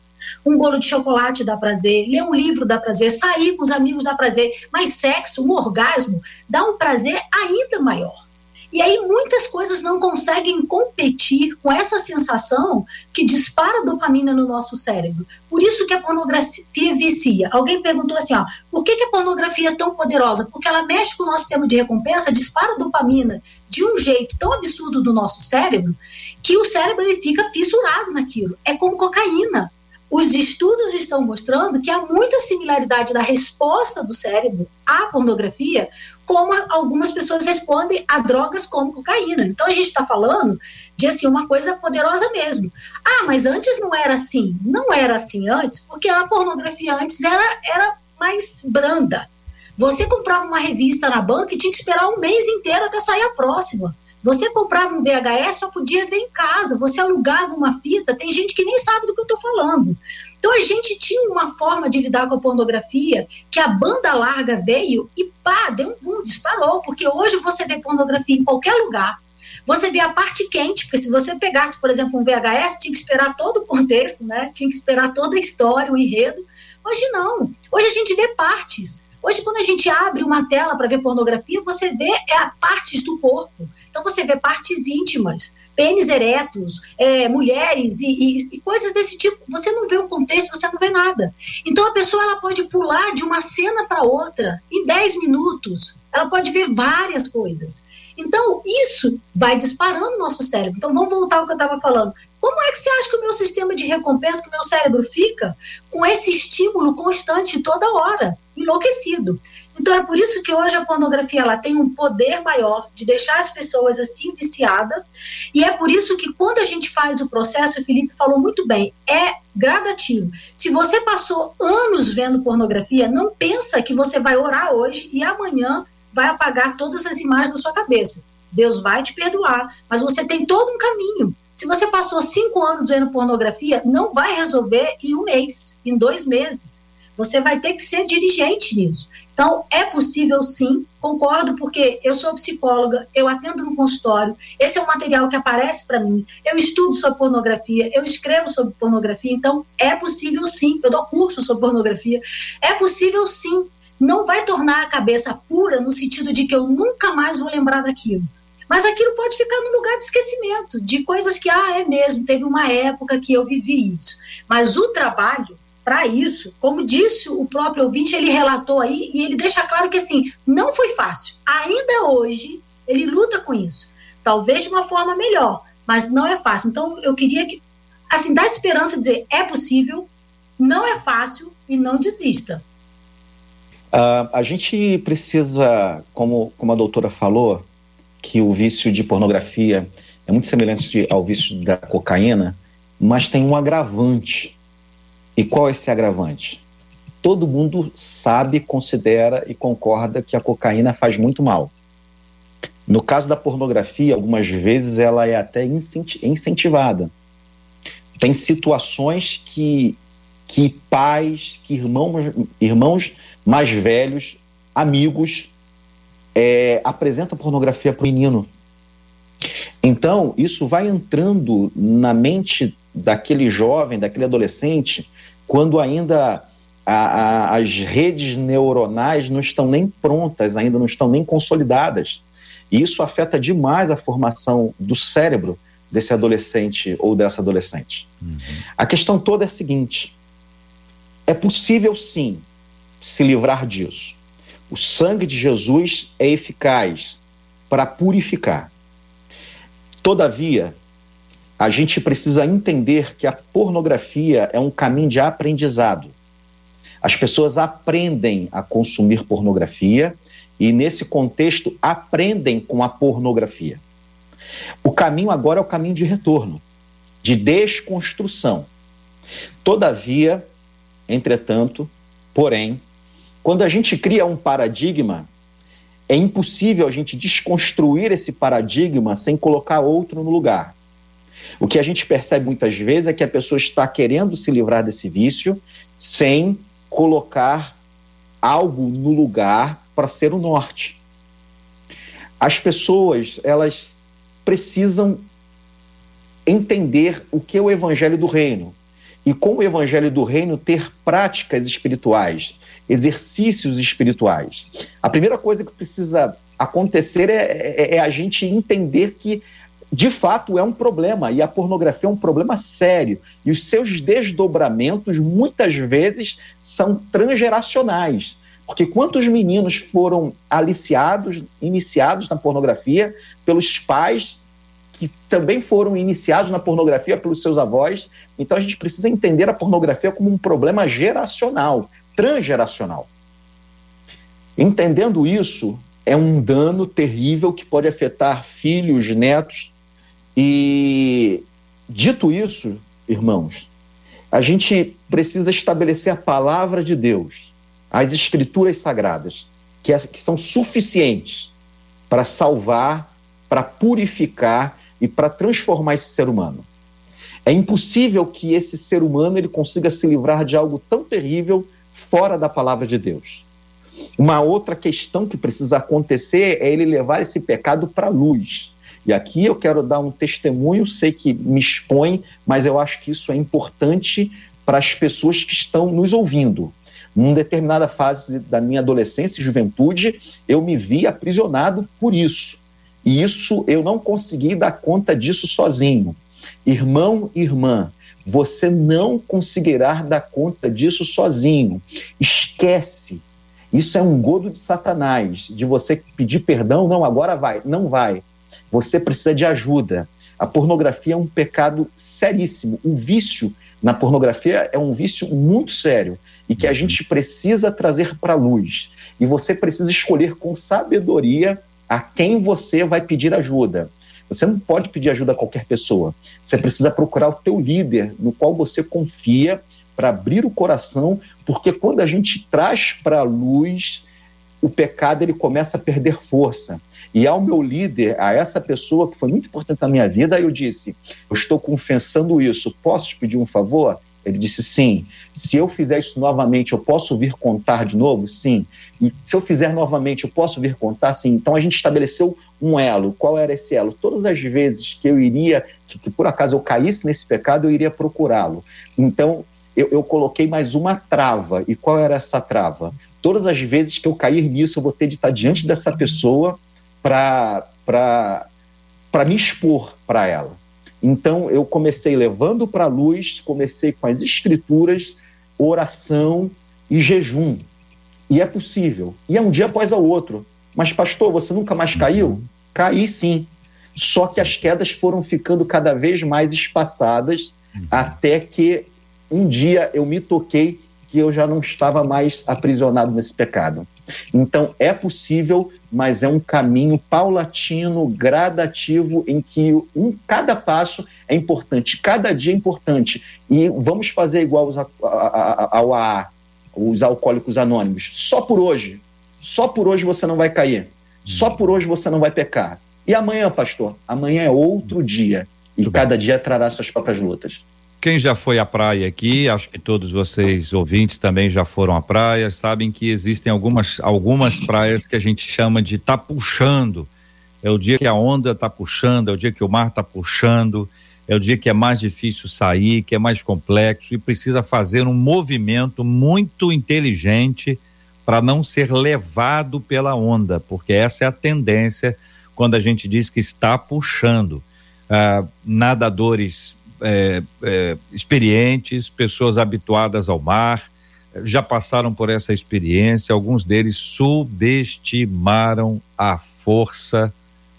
um bolo de chocolate dá prazer, ler um livro dá prazer, sair com os amigos dá prazer, mas sexo, um orgasmo, dá um prazer ainda maior. E aí muitas coisas não conseguem competir com essa sensação que dispara dopamina no nosso cérebro. Por isso que a pornografia vicia. Alguém perguntou assim, ó, por que, que a pornografia é tão poderosa? Porque ela mexe com o nosso sistema de recompensa, dispara dopamina de um jeito tão absurdo do nosso cérebro que o cérebro ele fica fissurado naquilo. É como cocaína. Os estudos estão mostrando que há muita similaridade da resposta do cérebro à pornografia como algumas pessoas respondem a drogas como cocaína. Então a gente está falando de assim uma coisa poderosa mesmo. Ah, mas antes não era assim. Não era assim antes, porque a pornografia antes era, era mais branda. Você comprava uma revista na banca e tinha que esperar um mês inteiro até sair a próxima. Você comprava um VHS, só podia ver em casa. Você alugava uma fita, tem gente que nem sabe do que eu estou falando. Então a gente tinha uma forma de lidar com a pornografia que a banda larga veio e pá, deu um boom, disparou, porque hoje você vê pornografia em qualquer lugar. Você vê a parte quente, porque se você pegasse, por exemplo, um VHS, tinha que esperar todo o contexto, né? Tinha que esperar toda a história, o enredo. Hoje não. Hoje a gente vê partes. Hoje, quando a gente abre uma tela para ver pornografia, você vê é partes do corpo. Então você vê partes íntimas, pênis eretos, é, mulheres e, e, e, coisas desse tipo. Você não vê o contexto, você não vê nada. Então a pessoa ela pode pular de uma cena para outra em 10 minutos. Ela pode ver várias coisas. Então, isso vai disparando o nosso cérebro. Então, vamos voltar ao que eu estava falando. Como é que você acha que o meu sistema de recompensa, que o meu cérebro fica com esse estímulo constante toda hora, enlouquecido? Então é por isso que hoje a pornografia ela tem um poder maior de deixar as pessoas assim viciadas, e é por isso que quando a gente faz o processo, o Felipe falou muito bem, é gradativo. Se você passou anos vendo pornografia, não pensa que você vai orar hoje e amanhã vai apagar todas as imagens da sua cabeça. Deus vai te perdoar, mas você tem todo um caminho. Se você passou cinco anos vendo pornografia, não vai resolver em um mês, em dois meses. Você vai ter que ser dirigente nisso. Então, é possível sim, concordo, porque eu sou psicóloga, eu atendo no consultório, esse é um material que aparece para mim, eu estudo sobre pornografia, eu escrevo sobre pornografia, então é possível sim, eu dou curso sobre pornografia, é possível sim. Não vai tornar a cabeça pura no sentido de que eu nunca mais vou lembrar daquilo. Mas aquilo pode ficar no lugar de esquecimento, de coisas que, ah, é mesmo, teve uma época que eu vivi isso. Mas o trabalho, para isso, como disse o próprio ouvinte, ele relatou aí e ele deixa claro que assim, não foi fácil. Ainda hoje, ele luta com isso. Talvez de uma forma melhor, mas não é fácil. Então, eu queria que, assim, dar esperança, dizer, é possível, não é fácil e não desista. Uh, a gente precisa, como, como a doutora falou, que o vício de pornografia é muito semelhante ao vício da cocaína, mas tem um agravante e qual é esse agravante? Todo mundo sabe, considera e concorda que a cocaína faz muito mal. No caso da pornografia, algumas vezes ela é até incentivada. Tem situações que, que pais, que irmãos, irmãos mais velhos, amigos, é, apresentam pornografia para o menino. Então, isso vai entrando na mente daquele jovem, daquele adolescente, quando ainda a, a, as redes neuronais não estão nem prontas, ainda não estão nem consolidadas. E isso afeta demais a formação do cérebro desse adolescente ou dessa adolescente. Uhum. A questão toda é a seguinte: é possível sim se livrar disso. O sangue de Jesus é eficaz para purificar. Todavia, a gente precisa entender que a pornografia é um caminho de aprendizado. As pessoas aprendem a consumir pornografia e, nesse contexto, aprendem com a pornografia. O caminho agora é o caminho de retorno, de desconstrução. Todavia, entretanto, porém, quando a gente cria um paradigma, é impossível a gente desconstruir esse paradigma sem colocar outro no lugar. O que a gente percebe muitas vezes é que a pessoa está querendo se livrar desse vício sem colocar algo no lugar para ser o norte. As pessoas, elas precisam entender o que é o evangelho do reino e com o evangelho do reino ter práticas espirituais, exercícios espirituais. A primeira coisa que precisa acontecer é, é, é a gente entender que de fato é um problema e a pornografia é um problema sério e os seus desdobramentos muitas vezes são transgeracionais. Porque quantos meninos foram aliciados, iniciados na pornografia pelos pais que também foram iniciados na pornografia pelos seus avós? Então a gente precisa entender a pornografia como um problema geracional, transgeracional. Entendendo isso, é um dano terrível que pode afetar filhos, netos e, dito isso, irmãos, a gente precisa estabelecer a palavra de Deus, as escrituras sagradas, que, é, que são suficientes para salvar, para purificar e para transformar esse ser humano. É impossível que esse ser humano ele consiga se livrar de algo tão terrível fora da palavra de Deus. Uma outra questão que precisa acontecer é ele levar esse pecado para a luz. E aqui eu quero dar um testemunho, sei que me expõe, mas eu acho que isso é importante para as pessoas que estão nos ouvindo. Numa determinada fase da minha adolescência e juventude, eu me vi aprisionado por isso. E isso eu não consegui dar conta disso sozinho. Irmão, irmã, você não conseguirá dar conta disso sozinho. Esquece. Isso é um godo de Satanás, de você pedir perdão, não, agora vai, não vai. Você precisa de ajuda. A pornografia é um pecado seríssimo. O vício na pornografia é um vício muito sério e que a uhum. gente precisa trazer para a luz. E você precisa escolher com sabedoria a quem você vai pedir ajuda. Você não pode pedir ajuda a qualquer pessoa. Você precisa procurar o teu líder, no qual você confia, para abrir o coração, porque quando a gente traz para a luz, o pecado ele começa a perder força. E ao meu líder, a essa pessoa que foi muito importante na minha vida, eu disse: Eu estou confessando isso, posso te pedir um favor? Ele disse sim. Se eu fizer isso novamente, eu posso vir contar de novo? Sim. E se eu fizer novamente, eu posso vir contar? Sim. Então a gente estabeleceu um elo. Qual era esse elo? Todas as vezes que eu iria, que, que por acaso eu caísse nesse pecado, eu iria procurá-lo. Então eu, eu coloquei mais uma trava. E qual era essa trava? Todas as vezes que eu cair nisso, eu vou ter de estar diante dessa pessoa para me expor para ela. Então eu comecei levando para a luz, comecei com as escrituras, oração e jejum. E é possível. E é um dia após o outro. Mas, pastor, você nunca mais caiu? Caí sim. Só que as quedas foram ficando cada vez mais espaçadas, até que um dia eu me toquei que eu já não estava mais aprisionado nesse pecado. Então, é possível, mas é um caminho paulatino, gradativo, em que um, cada passo é importante, cada dia é importante. E vamos fazer igual os, ao AA, os alcoólicos anônimos. Só por hoje. Só por hoje você não vai cair. Só por hoje você não vai pecar. E amanhã, pastor? Amanhã é outro dia. E cada dia trará suas próprias lutas. Quem já foi à praia aqui, acho que todos vocês ouvintes também já foram à praia, sabem que existem algumas, algumas praias que a gente chama de tá puxando. É o dia que a onda tá puxando, é o dia que o mar tá puxando, é o dia que é mais difícil sair, que é mais complexo e precisa fazer um movimento muito inteligente para não ser levado pela onda, porque essa é a tendência quando a gente diz que está puxando. Ah, nadadores é, é, experientes, pessoas habituadas ao mar, já passaram por essa experiência, alguns deles subestimaram a força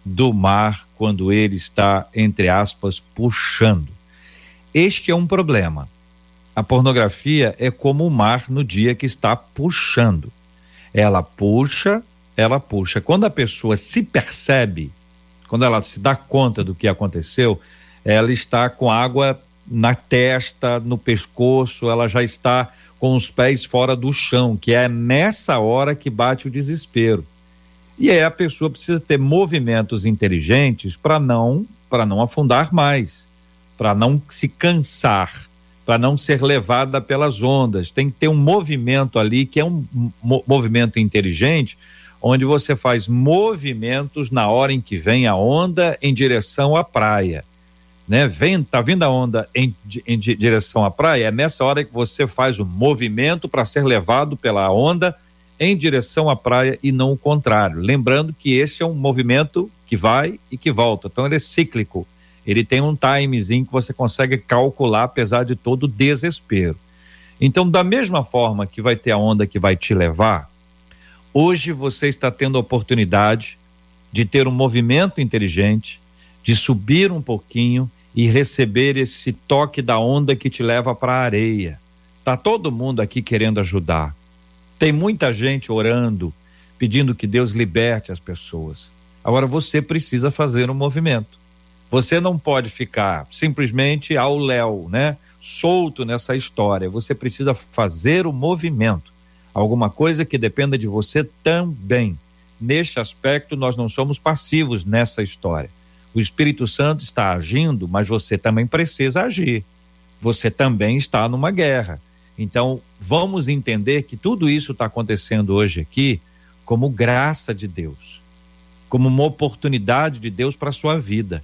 do mar quando ele está, entre aspas, puxando. Este é um problema. A pornografia é como o mar no dia que está puxando. Ela puxa, ela puxa. Quando a pessoa se percebe, quando ela se dá conta do que aconteceu, ela está com água na testa, no pescoço, ela já está com os pés fora do chão, que é nessa hora que bate o desespero. E aí a pessoa precisa ter movimentos inteligentes para não para não afundar mais, para não se cansar, para não ser levada pelas ondas. Tem que ter um movimento ali que é um movimento inteligente, onde você faz movimentos na hora em que vem a onda em direção à praia né? Vem, tá vindo a onda em, em direção à praia, é nessa hora que você faz o movimento para ser levado pela onda em direção à praia e não o contrário. Lembrando que esse é um movimento que vai e que volta, então ele é cíclico. Ele tem um timezinho que você consegue calcular apesar de todo o desespero. Então, da mesma forma que vai ter a onda que vai te levar, hoje você está tendo a oportunidade de ter um movimento inteligente, de subir um pouquinho e receber esse toque da onda que te leva para a areia. Tá todo mundo aqui querendo ajudar. Tem muita gente orando, pedindo que Deus liberte as pessoas. Agora você precisa fazer um movimento. Você não pode ficar simplesmente ao léu, né? Solto nessa história. Você precisa fazer o movimento. Alguma coisa que dependa de você também. Neste aspecto, nós não somos passivos nessa história. O Espírito Santo está agindo, mas você também precisa agir. Você também está numa guerra. Então, vamos entender que tudo isso está acontecendo hoje aqui como graça de Deus, como uma oportunidade de Deus para a sua vida,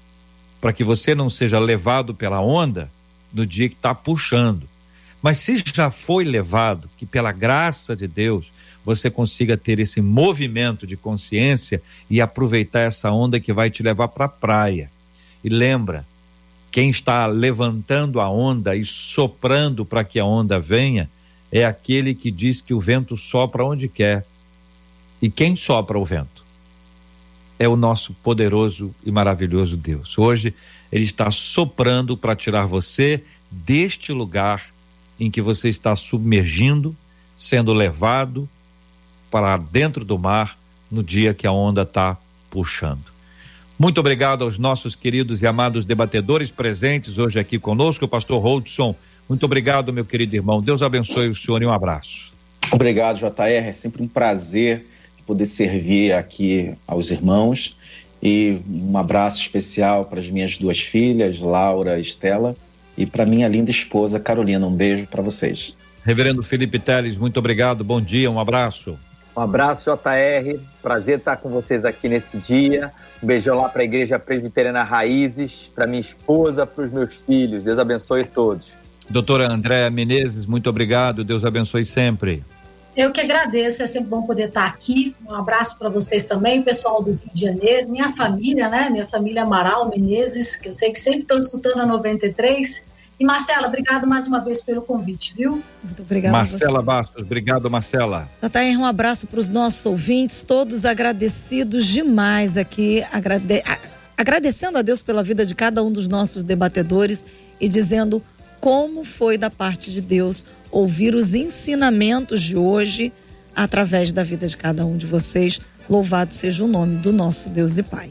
para que você não seja levado pela onda no dia que está puxando. Mas se já foi levado, que pela graça de Deus você consiga ter esse movimento de consciência e aproveitar essa onda que vai te levar para a praia. E lembra, quem está levantando a onda e soprando para que a onda venha é aquele que diz que o vento sopra onde quer. E quem sopra o vento? É o nosso poderoso e maravilhoso Deus. Hoje ele está soprando para tirar você deste lugar em que você está submergindo, sendo levado para dentro do mar no dia que a onda está puxando. Muito obrigado aos nossos queridos e amados debatedores presentes hoje aqui conosco, o pastor Holdson. Muito obrigado, meu querido irmão. Deus abençoe o senhor e um abraço. Obrigado, JR. É sempre um prazer poder servir aqui aos irmãos. E um abraço especial para as minhas duas filhas, Laura e Estela, e para minha linda esposa, Carolina. Um beijo para vocês. Reverendo Felipe Teles, muito obrigado. Bom dia, um abraço. Um abraço, JR. Prazer estar com vocês aqui nesse dia. Um beijão lá para a Igreja Presbiteriana Raízes, para minha esposa, para os meus filhos. Deus abençoe todos. Doutora Andréa Menezes, muito obrigado. Deus abençoe sempre. Eu que agradeço, é sempre bom poder estar aqui. Um abraço para vocês também, pessoal do Rio de Janeiro, minha família, né? Minha família Amaral Menezes, que eu sei que sempre estão escutando a 93. E Marcela, obrigado mais uma vez pelo convite, viu? Muito obrigada. Marcela Bastos, obrigado, Marcela. Tatair, um abraço para os nossos ouvintes, todos agradecidos demais aqui, agrade... agradecendo a Deus pela vida de cada um dos nossos debatedores e dizendo como foi da parte de Deus ouvir os ensinamentos de hoje através da vida de cada um de vocês. Louvado seja o nome do nosso Deus e Pai.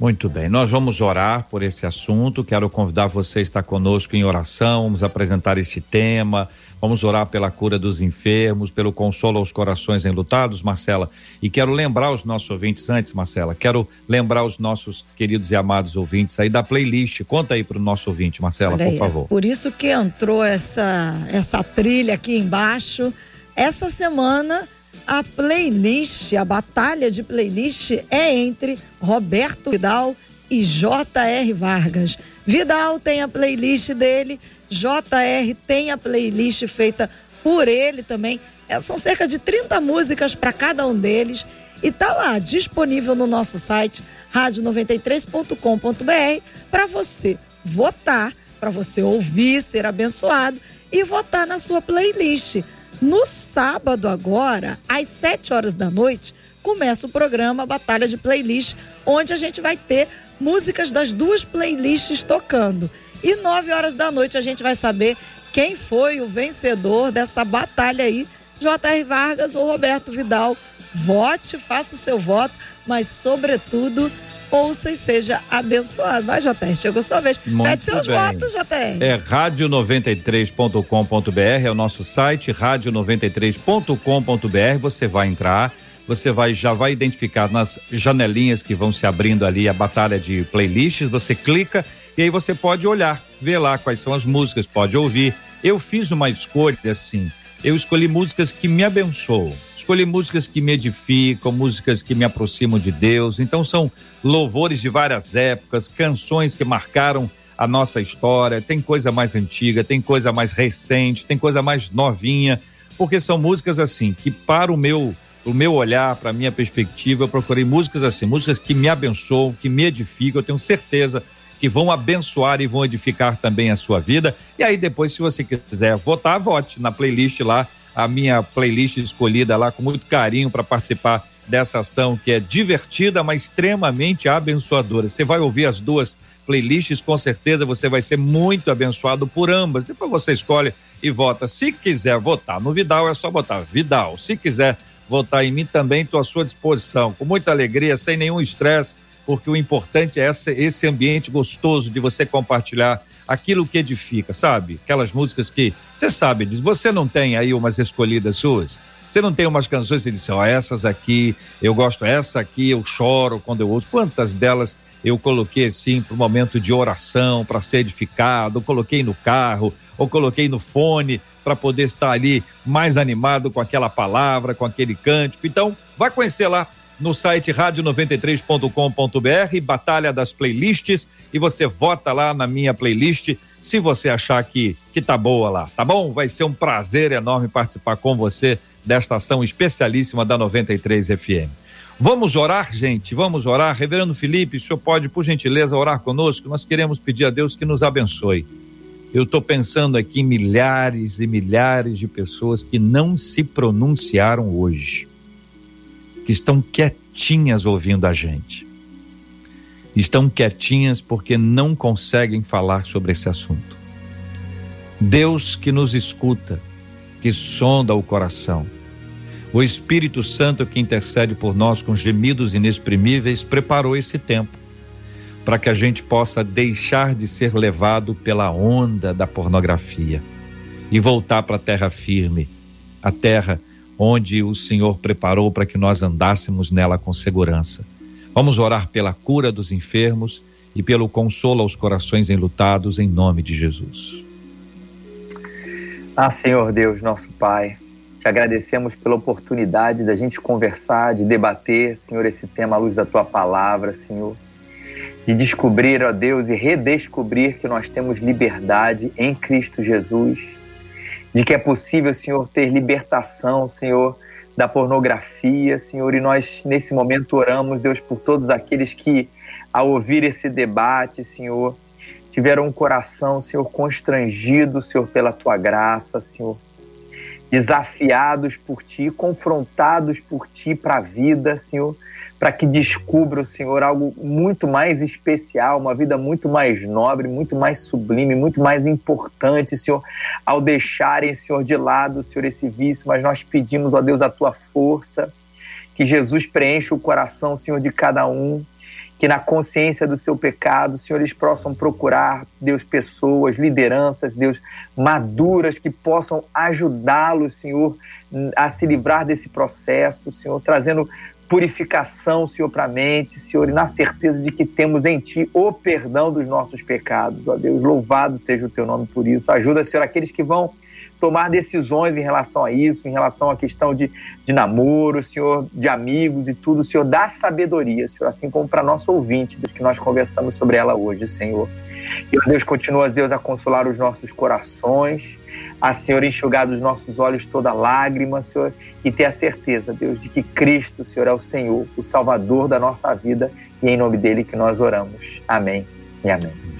Muito bem, nós vamos orar por esse assunto. Quero convidar você a estar conosco em oração. Vamos apresentar este tema. Vamos orar pela cura dos enfermos, pelo consolo aos corações enlutados, Marcela. E quero lembrar os nossos ouvintes antes, Marcela. Quero lembrar os nossos queridos e amados ouvintes aí da playlist. Conta aí para o nosso ouvinte, Marcela, Olha por aí, favor. Por isso que entrou essa essa trilha aqui embaixo. Essa semana a playlist, a batalha de playlist é entre Roberto Vidal e J.R. Vargas. Vidal tem a playlist dele, J.R. tem a playlist feita por ele também. É, são cerca de 30 músicas para cada um deles e tá lá disponível no nosso site rádio93.com.br para você votar, para você ouvir, ser abençoado e votar na sua playlist. No sábado agora, às 7 horas da noite, começa o programa Batalha de Playlist, onde a gente vai ter músicas das duas playlists tocando. E 9 horas da noite a gente vai saber quem foi o vencedor dessa batalha aí, J.R. Vargas ou Roberto Vidal. Vote, faça o seu voto, mas sobretudo ouça e seja abençoado. Vai, JR, chegou sua vez. Muito Pede seus bem. votos, JR. É rádio93.com.br, é o nosso site, rádio93.com.br. Você vai entrar, você vai já vai identificar nas janelinhas que vão se abrindo ali a batalha de playlists, você clica e aí você pode olhar, ver lá quais são as músicas, pode ouvir. Eu fiz uma escolha assim, eu escolhi músicas que me abençoam escolhi músicas que me edificam, músicas que me aproximam de Deus. Então são louvores de várias épocas, canções que marcaram a nossa história. Tem coisa mais antiga, tem coisa mais recente, tem coisa mais novinha, porque são músicas assim que para o meu o meu olhar, para a minha perspectiva, eu procurei músicas assim, músicas que me abençoam, que me edificam. Eu tenho certeza que vão abençoar e vão edificar também a sua vida. E aí depois, se você quiser votar, vote na playlist lá a minha playlist escolhida lá com muito carinho para participar dessa ação que é divertida, mas extremamente abençoadora. Você vai ouvir as duas playlists, com certeza você vai ser muito abençoado por ambas. Depois você escolhe e vota. Se quiser votar no Vidal, é só votar Vidal. Se quiser votar em mim também, estou à sua disposição, com muita alegria, sem nenhum estresse, porque o importante é essa, esse ambiente gostoso de você compartilhar aquilo que edifica, sabe? Aquelas músicas que você sabe, você não tem aí umas escolhidas suas? Você não tem umas canções e diz, ó, oh, essas aqui, eu gosto essa aqui, eu choro quando eu ouço. Quantas delas eu coloquei assim para o momento de oração, para ser edificado, coloquei no carro, ou coloquei no fone para poder estar ali mais animado com aquela palavra, com aquele cântico. Então, vai conhecer lá no site rádio93.com.br, Batalha das Playlists, e você vota lá na minha playlist se você achar que, que tá boa lá, tá bom? Vai ser um prazer enorme participar com você desta ação especialíssima da 93 FM. Vamos orar, gente, vamos orar. Reverendo Felipe, o senhor pode, por gentileza, orar conosco? Nós queremos pedir a Deus que nos abençoe. Eu estou pensando aqui em milhares e milhares de pessoas que não se pronunciaram hoje, que estão quietinhas ouvindo a gente. Estão quietinhas porque não conseguem falar sobre esse assunto. Deus que nos escuta, que sonda o coração o Espírito Santo que intercede por nós com gemidos inexprimíveis preparou esse tempo para que a gente possa deixar de ser levado pela onda da pornografia e voltar para a terra firme, a terra onde o Senhor preparou para que nós andássemos nela com segurança. Vamos orar pela cura dos enfermos e pelo consolo aos corações enlutados em nome de Jesus. Ah, Senhor Deus, nosso Pai, te agradecemos pela oportunidade da gente conversar, de debater, Senhor, esse tema à luz da tua palavra, Senhor. De descobrir, ó Deus, e redescobrir que nós temos liberdade em Cristo Jesus. De que é possível, Senhor, ter libertação, Senhor, da pornografia, Senhor. E nós, nesse momento, oramos, Deus, por todos aqueles que, ao ouvir esse debate, Senhor, tiveram um coração, Senhor, constrangido, Senhor, pela tua graça, Senhor desafiados por ti, confrontados por ti para a vida, Senhor, para que descubra, Senhor, algo muito mais especial, uma vida muito mais nobre, muito mais sublime, muito mais importante, Senhor, ao deixarem, Senhor, de lado, Senhor, esse vício, mas nós pedimos, ó Deus, a tua força, que Jesus preencha o coração, Senhor, de cada um, que na consciência do seu pecado, Senhor, eles possam procurar, Deus, pessoas, lideranças, Deus, maduras que possam ajudá-los, Senhor, a se livrar desse processo, Senhor, trazendo purificação, Senhor, para a mente, Senhor, e na certeza de que temos em Ti o perdão dos nossos pecados. Ó Deus, louvado seja o Teu nome por isso. Ajuda, Senhor, aqueles que vão tomar decisões em relação a isso, em relação à questão de, de namoro, Senhor, de amigos e tudo. Senhor, dá sabedoria, Senhor, assim como para nosso ouvinte, Deus, que nós conversamos sobre ela hoje, Senhor. E, ó Deus, continua, Deus, a consolar os nossos corações, a, Senhor, enxugar dos nossos olhos toda lágrima, Senhor, e ter a certeza, Deus, de que Cristo, Senhor, é o Senhor, o Salvador da nossa vida, e é em nome dele que nós oramos. Amém e amém.